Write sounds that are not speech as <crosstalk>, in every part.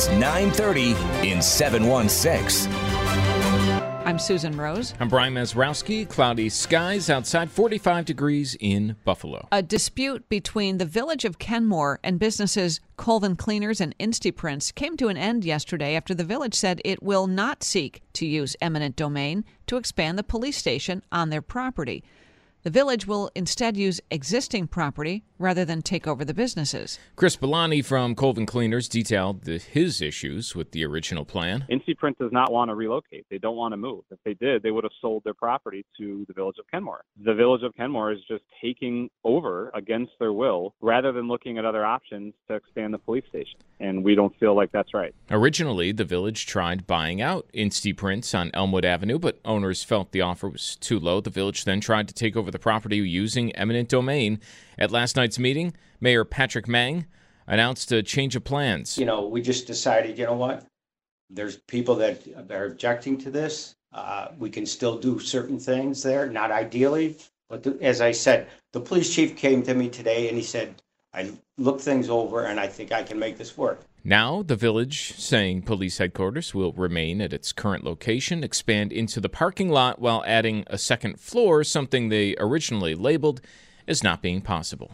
It's 9:30 in 716. I'm Susan Rose. I'm Brian Mazrowski. Cloudy skies outside, 45 degrees in Buffalo. A dispute between the village of Kenmore and businesses Colvin Cleaners and Instaprints came to an end yesterday after the village said it will not seek to use eminent domain to expand the police station on their property. The village will instead use existing property rather than take over the businesses. Chris Bellani from Colvin Cleaners detailed the, his issues with the original plan. Instaprint does not want to relocate. They don't want to move. If they did, they would have sold their property to the village of Kenmore. The village of Kenmore is just taking over against their will rather than looking at other options to expand the police station. And we don't feel like that's right. Originally, the village tried buying out Instaprints on Elmwood Avenue, but owners felt the offer was too low. The village then tried to take over the property using eminent domain. At last night's meeting, Mayor Patrick Mang announced a change of plans. You know, we just decided, you know what? There's people that are objecting to this. Uh, we can still do certain things there, not ideally, but the, as I said, the police chief came to me today and he said, I looked things over and I think I can make this work. Now, the village saying police headquarters will remain at its current location, expand into the parking lot while adding a second floor, something they originally labeled as not being possible.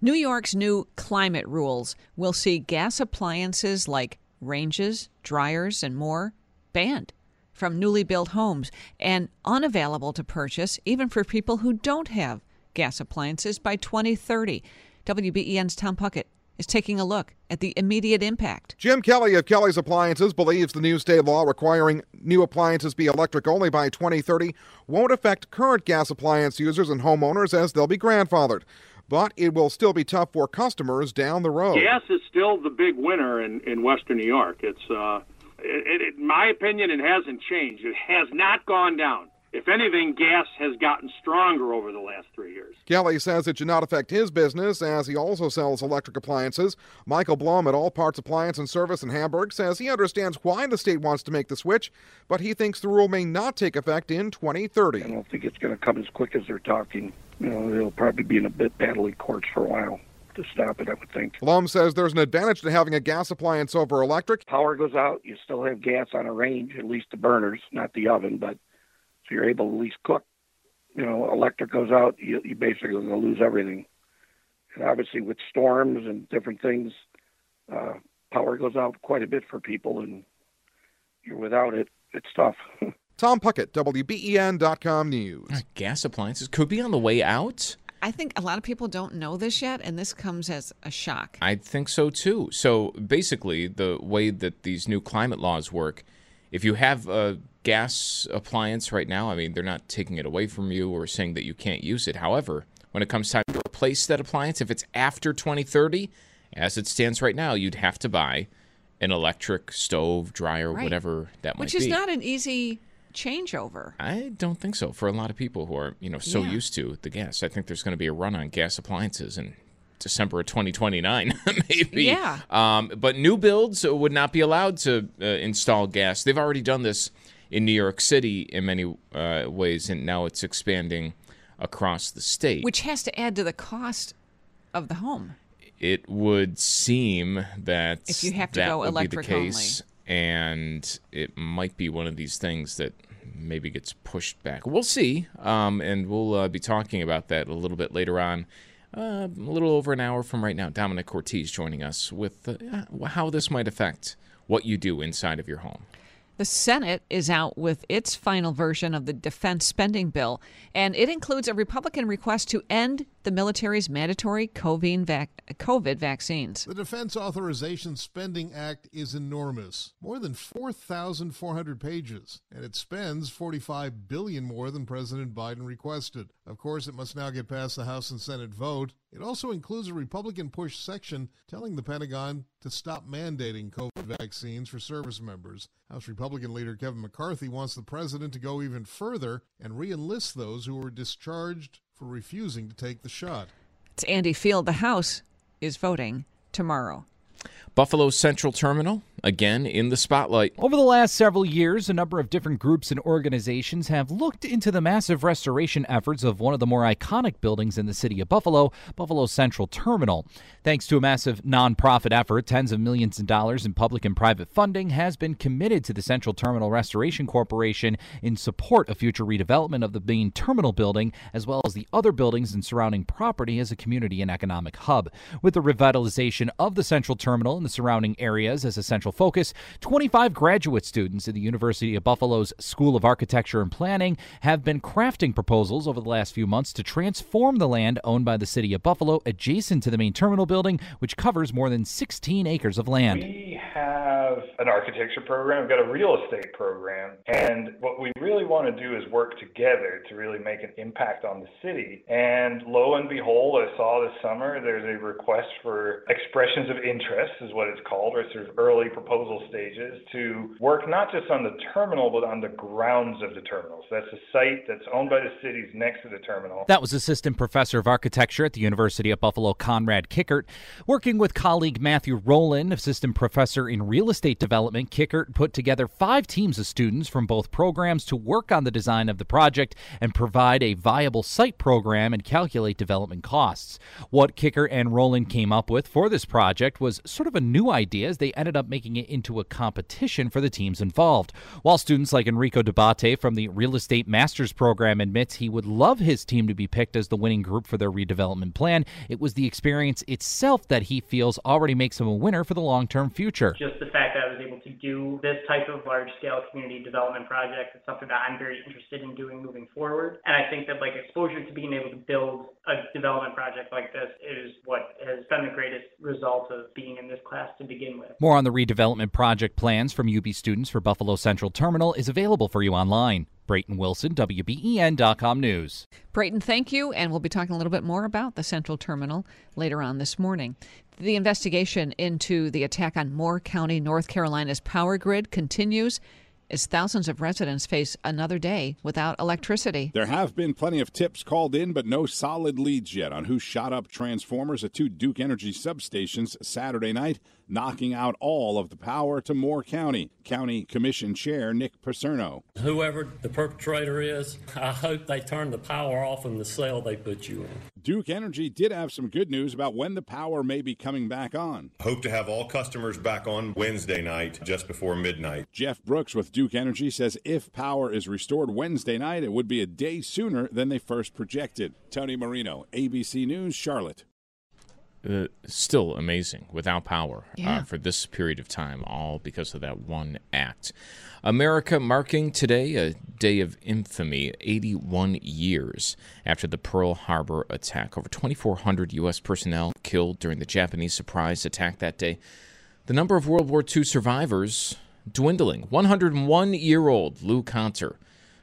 New York's new climate rules will see gas appliances like ranges, dryers, and more banned from newly built homes and unavailable to purchase even for people who don't have gas appliances by 2030. WBEN's Tom Puckett is taking a look at the immediate impact. Jim Kelly of Kelly's Appliances believes the new state law requiring new appliances be electric only by 2030 won't affect current gas appliance users and homeowners as they'll be grandfathered. But it will still be tough for customers down the road. Gas is still the big winner in, in Western New York. It's, uh, it, it, in my opinion, it hasn't changed. It has not gone down. If anything, gas has gotten stronger over the last three years. Kelly says it should not affect his business as he also sells electric appliances. Michael Blum at All Parts Appliance and Service in Hamburg says he understands why the state wants to make the switch, but he thinks the rule may not take effect in 2030. I don't think it's going to come as quick as they're talking. You know, they'll probably be in a bit battling courts for a while to stop it, I would think. Blum says there's an advantage to having a gas appliance over electric. Power goes out, you still have gas on a range, at least the burners, not the oven, but so you're able to at least cook. You know, electric goes out, you, you basically going to lose everything. And obviously, with storms and different things, uh, power goes out quite a bit for people, and you're without it, it's tough. <laughs> Tom Puckett, WBEN.com News. Gas appliances could be on the way out. I think a lot of people don't know this yet, and this comes as a shock. I think so too. So basically, the way that these new climate laws work, if you have a gas appliance right now, I mean, they're not taking it away from you or saying that you can't use it. However, when it comes time to replace that appliance, if it's after 2030, as it stands right now, you'd have to buy an electric stove, dryer, Right. whatever that might be. Which be. is not an easy changeover. I don't think so. For a lot of people who are, you know, so Yeah. used to the gas, I think there's going to be a run on gas appliances in December of 2029, <laughs> maybe. Yeah. Um, but new builds would not be allowed to uh, install gas. They've already done this in New York City in many uh, ways, and now it's expanding across the state. Which has to add to the cost of the home. it would seem that If you have to go electric case, and it might be one of these things that maybe gets pushed back. We'll see, um, and we'll uh, be talking about that a little bit later on. Uh, a little over an hour from right now, Domenic Cortese joining us with uh, how this might affect what you do inside of your home. The Senate is out with its final version of the defense spending bill, and it includes a Republican request to end the military's mandatory COVID vaccines. The Defense Authorization Spending Act is enormous, more than 4,400 pages, and it spends 45 billion more than President Biden requested. Of course, it must now get past the House and Senate vote. It also includes a Republican push section telling the Pentagon to stop mandating COVID vaccines for service members. House Republican leader Kevin McCarthy wants the president to go even further and reenlist those who were discharged for refusing to take the shot. It's Andy Field. The House is voting tomorrow. Buffalo Central Terminal, again in the spotlight. Over the last several years, a number of different groups and organizations have looked into the massive restoration efforts of one of the more iconic buildings in the city of Buffalo, Buffalo Central Terminal. Thanks to a massive nonprofit effort, tens of millions of dollars in public and private funding has been committed to the Central Terminal Restoration Corporation in support of future redevelopment of the main terminal building, as well as the other buildings and surrounding property as a community and economic hub. With the revitalization of the Central Terminal and the surrounding areas as a central focus, 25 graduate students at the University of Buffalo's School of Architecture and Planning have been crafting proposals over the last few months to transform the land owned by the city of Buffalo adjacent to the main terminal building, which covers more than 16 acres of land. We have an architecture program, we've got a real estate program, and what we really want to do is work together to really make an impact on the city. And lo and behold, I saw this summer there's a request for expressions of interest, is what it's called, or sort of early proposal stages, to work not just on the terminal, but on the grounds of the terminal. So that's a site that's owned by the cities next to the terminal. That was Assistant Professor of Architecture at the University of Buffalo, Conrad Kickert. Working with colleague Matthew Rowland, Assistant Professor in Real Estate Development, Kickert put together five teams of students from both programs to work on the design of the project and provide a viable site program and calculate development costs. What Kickert and Rowland came up with for this project was sort of a new idea as they ended up making it into a competition for the teams involved. While students like Enrico Debate from the Real Estate Masters program admits he would love his team to be picked as the winning group for their redevelopment plan, it was the experience itself that he feels already makes him a winner for the long term future. Just the fact that was able to do this type of large scale community development project is something that I'm very interested in doing moving forward. And I think that like exposure to being able to build a development project like this is what has been the greatest result of being in this class to begin with. More on the redevelopment project plans from UB students for Buffalo Central Terminal is available for you online. Brayton Wilson, WBEN.com News. Brayton, thank you. And we'll be talking a little bit more about the Central Terminal later on this morning. The investigation into the attack on Moore County, North Carolina's power grid continues as thousands of residents face another day without electricity. There have been plenty of tips called in, but no solid leads yet on who shot up transformers at two Duke Energy substations Saturday night, knocking out all of the power to Moore County. County Commission Chair Nick Picerno. Whoever the perpetrator is, I hope they turn the power off in the cell they put you in. Duke Energy did have some good news about when the power may be coming back on. Hope to have all customers back on Wednesday night, just before midnight. Jeff Brooks with Duke Energy says if power is restored Wednesday night, it would be a day sooner than they first projected. Tony Marino, ABC News, Charlotte. Uh, still amazing without power yeah. uh, for this period of time, all because of that one act. America marking today a day of infamy, 81 years after the Pearl Harbor attack. Over 2,400 U.S. personnel killed during the Japanese surprise attack that day. The number of World War II survivors dwindling. 101 year old Lou Conter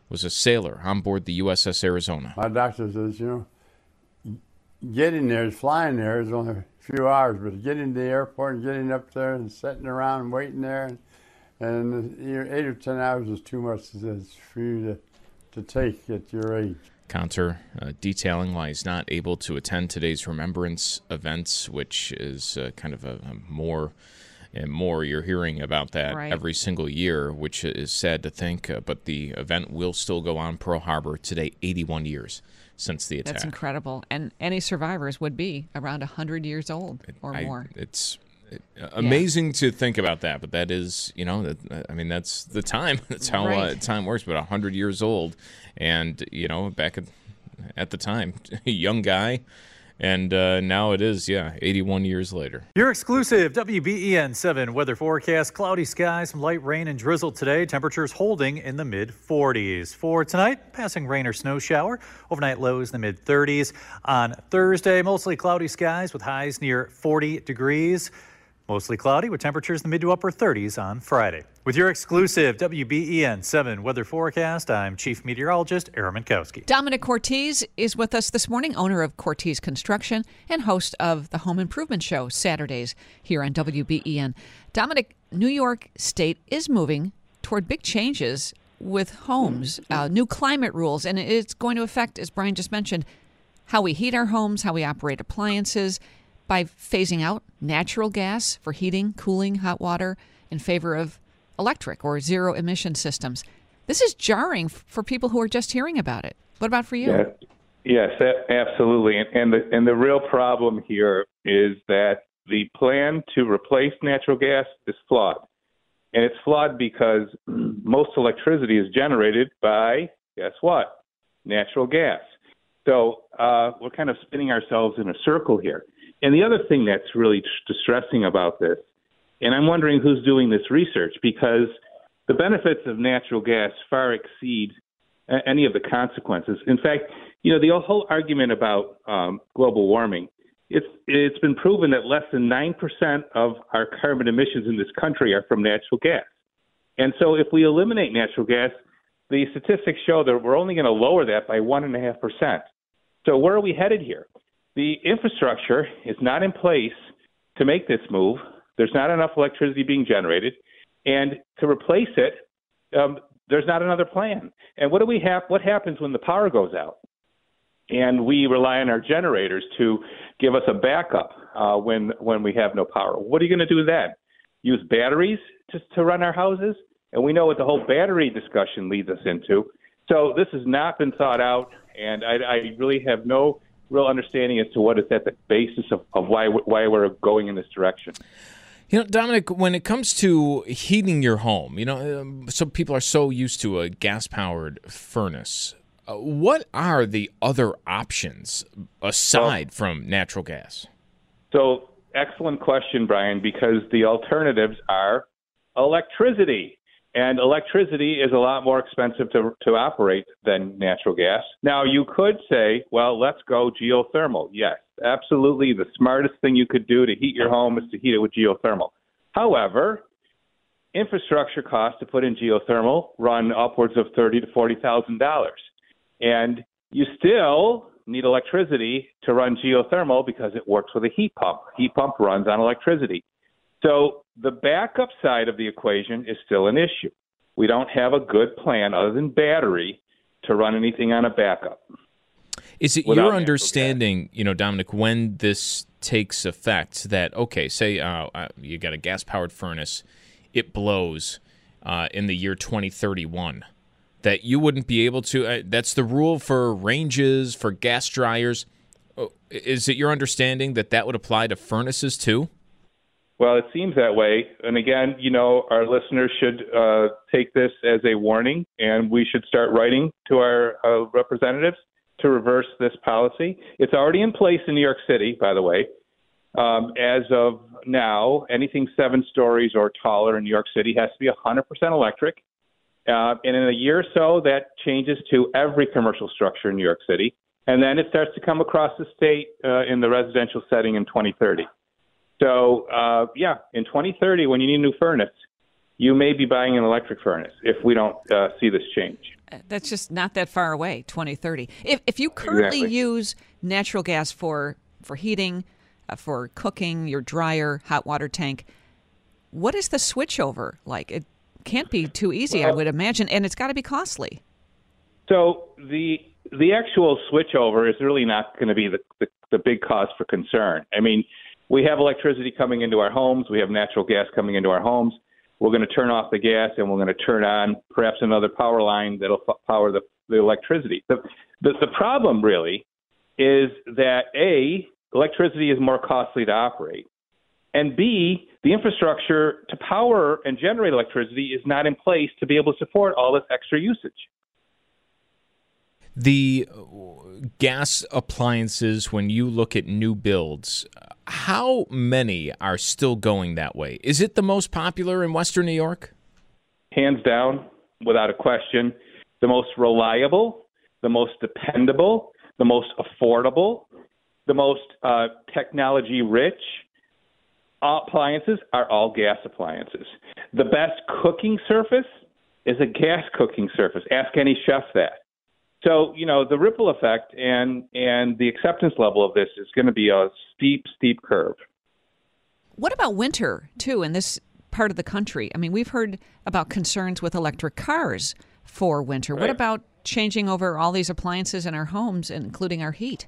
was a sailor on board the USS Arizona. My doctor says, you know, getting there, flying there is only a few hours, but getting to the airport and getting up there and sitting around and waiting there, and, and eight or ten hours is too much for you to, to take at your age. Conter uh, detailing why he's not able to attend today's remembrance events, which is uh, kind of a, a, more and more you're hearing about that right. every single year, which is sad to think. Uh, but the event will still go on Pearl Harbor today, 81 years since the attack. That's incredible. And any survivors would be around 100 years old or I, more. It's Amazing to think about that, but that is, you know, that, I mean, that's the time. <laughs> That's how uh, time works. But hundred years old, and you know, back at at the time, <laughs> young guy, and uh, now it is, yeah, eighty-one years later. Your exclusive WBEN 7 weather forecast cloudy skies, some light rain and drizzle today. Temperatures holding in the mid 40s. For tonight, passing rain or snow shower. Overnight lows in the mid 30s. On Thursday, mostly cloudy skies with highs near 40 degrees. Mostly cloudy with temperatures in the mid to upper 30s on Friday. With your exclusive WBEN 7 weather forecast, I'm Chief Meteorologist Aaron Mentkowski. Domenic Cortese is with us this morning, owner of Cortese Construction and host of the Home Improvement Show Saturdays here on WBEN. Domenic, New York State is moving toward big changes with homes, uh, new climate rules, and it's going to affect, as Brian just mentioned, how we heat our homes, how we operate appliances by phasing out natural gas for heating, cooling, hot water in favor of electric or zero emission systems. This is jarring for people who are just hearing about it. What about for you? Yeah. Yes, absolutely. And, and the and the real problem here is that the plan to replace natural gas is flawed, and it's flawed because <clears throat> most electricity is generated by guess what? Natural gas. So uh, we're kind of spinning ourselves in a circle here. And the other thing that's really distressing about this, and I'm wondering who's doing this research because the benefits of natural gas far exceed any of the consequences. In fact, you know, the whole argument about um, global warming, it's it's been proven that less than nine percent of our carbon emissions in this country are from natural gas. And so, if we eliminate natural gas, the statistics show that we're only going to lower that by one and a half percent. So, where are we headed here? The infrastructure is not in place to make this move. There's not enough electricity being generated, and to replace it, um, there's not another plan. And what do we have? What happens when the power goes out? And we rely on our generators to give us a backup uh, when when we have no power. What are you going to do then? Use batteries to to run our houses? And we know what the whole battery discussion leads us into. So this has not been thought out, and I, I really have no real understanding as to what is at the basis of, of why why we're going in this direction. You know, Domenic, when it comes to heating your home, you know, um, some people are so used to a gas powered furnace. Uh, what are the other options aside from natural gas? So, excellent question, Brian, because the alternatives are electricity. And electricity is a lot more expensive to, to operate than natural gas. Now, you could say, well, let's go geothermal. Yes, absolutely. The smartest thing you could do to heat your home is to heat it with geothermal. However, infrastructure costs to put in geothermal run upwards of thirty to forty thousand dollars, and you still need electricity to run geothermal because it works with a heat pump. Heat pump runs on electricity. So the backup side of the equation is still an issue. We don't have a good plan other than battery to run anything on a backup. Is it your understanding, you know, Domenic, when this takes effect, that okay, say uh, uh, you got a gas powered furnace, it blows uh, in the year 2031, that you wouldn't be able to? Uh, that's the rule for ranges for gas dryers. Oh, Is it your understanding that that would apply to furnaces too? Well, it seems that way. And again, you know, our listeners should uh, take this as a warning, and we should start writing to our uh, representatives to reverse this policy. It's already in place in New York City, by the way. Um, as of now, anything seven stories or taller in New York City has to be 100% electric. Uh, and in a year or so, that changes to every commercial structure in New York City. And then it starts to come across the state uh, in the residential setting in 2030. So, uh, yeah, in 2030, when you need a new furnace, you may be buying an electric furnace if we don't uh, see this change. That's just not that far away, 2030. If, if you currently Exactly. use natural gas for, for heating, uh, for cooking, your dryer, hot water tank, what is the switchover like? It can't be too easy, I would imagine, and it's got to be costly. So the the actual switchover is really not going to be the, the the big cause for concern. I mean, we have electricity coming into our homes, we have natural gas coming into our homes. We're going to turn off the gas and we're going to turn on perhaps another power line that'll f- power the, the electricity. The, the the problem really is that a electricity is more costly to operate, And B, the infrastructure to power and generate electricity is not in place to be able to support all this extra usage. The gas appliances, when you look at new builds, how many are still going that way? Is it the most popular in Western New York? Hands down, without a question, the most reliable, the most dependable, the most affordable, the most uh, technology rich appliances are all gas appliances. The best cooking surface is a gas cooking surface. Ask any chef that. So you know the ripple effect and and the acceptance level of this is going to be a steep, steep curve. What about winter too in this part of the country? I mean, we've heard about concerns with electric cars for winter. Right. What about changing over all these appliances in our homes, including our heat?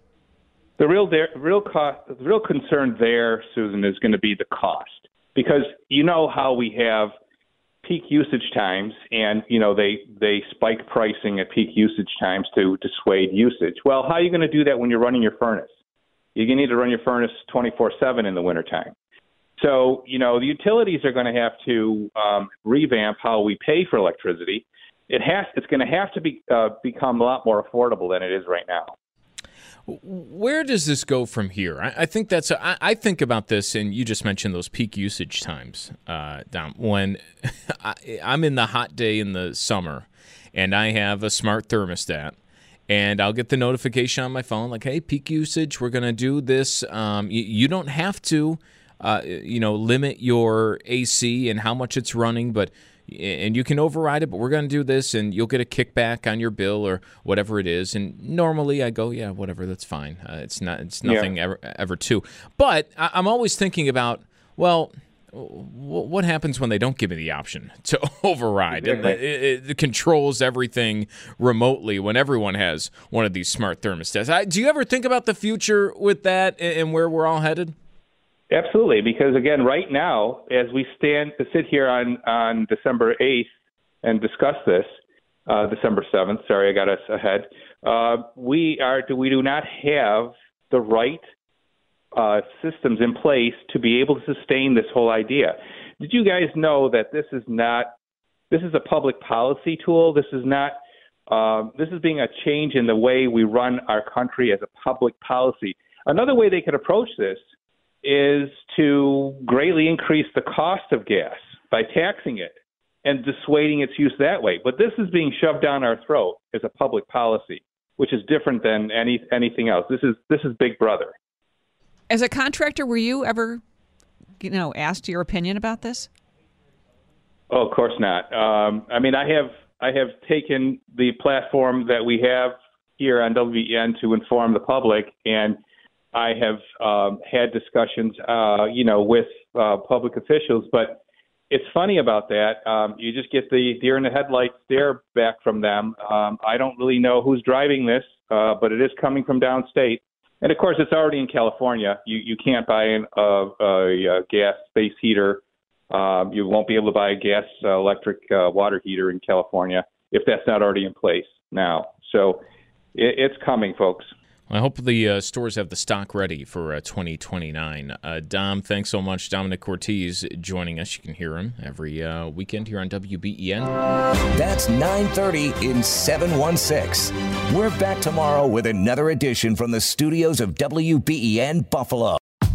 The real real cost, the real concern there, Susan, is going to be the cost because you know how we have peak usage times, and you know they they spike pricing at peak usage times to dissuade usage. Well, how are you going to do that when you're running your furnace? You're going to need to run your furnace 24/7 in the wintertime. So you know the utilities are going to have to um, revamp how we pay for electricity. It has it's going to have to be uh, become a lot more affordable than it is right now. Where does this go from here? I, I think that's. A, I, I think about this, and you just mentioned those peak usage times, uh, Dom. When <laughs> I, I'm in the hot day in the summer, and I have a smart thermostat, and I'll get the notification on my phone like, "Hey, peak usage. We're gonna do this. Um, you, you don't have to." Uh, you know, limit your AC and how much it's running, but and you can override it, but we're going to do this, and you'll get a kickback on your bill or whatever it is. And normally I go, yeah, whatever, that's fine. Uh, it's not, it's nothing yeah. ever, ever to. But I, I'm always thinking about, well, what happens when they don't give me the option <laughs> to override and it, it, controls everything remotely when everyone has one of these smart thermostats I, do you ever think about the future with that and where we're all headed Absolutely, because again, right now, as we stand to sit here on on December eighth and discuss this, uh, December seventh. Sorry, I got us ahead. Uh, we are we do not have the right uh, systems in place to be able to sustain this whole idea. Did you guys know that this is not this is a public policy tool? This is not. Uh, this is being a change in the way we run our country as a public policy. Another way they could approach this is to greatly increase the cost of gas by taxing it and dissuading its use that way. But this is being shoved down our throat as a public policy, which is different than any anything else. This is this is Big Brother. As a contractor, were you ever, you know, asked your opinion about this? Oh, of course not. Um, I mean, I have I have taken the platform that we have here on WBEN to inform the public and I have um, had discussions, uh, you know, with uh, public officials, but it's funny about that. Um, you just get the deer in the headlights stare back from them. Um, I don't really know who's driving this, uh, but it is coming from downstate. And of course, it's already in California. You you can't buy an, uh, a, a gas space heater. Um, you won't be able to buy a gas uh, electric uh, water heater in California if that's not already in place now. So it, it's coming, folks. I hope the uh, stores have the stock ready for uh, 2029. Uh, Dom, thanks so much. Domenic Cortese joining us. You can hear him every uh, weekend here on WBEN. That's 9:30 in 716. We're back tomorrow with another edition from the studios of WBEN Buffalo.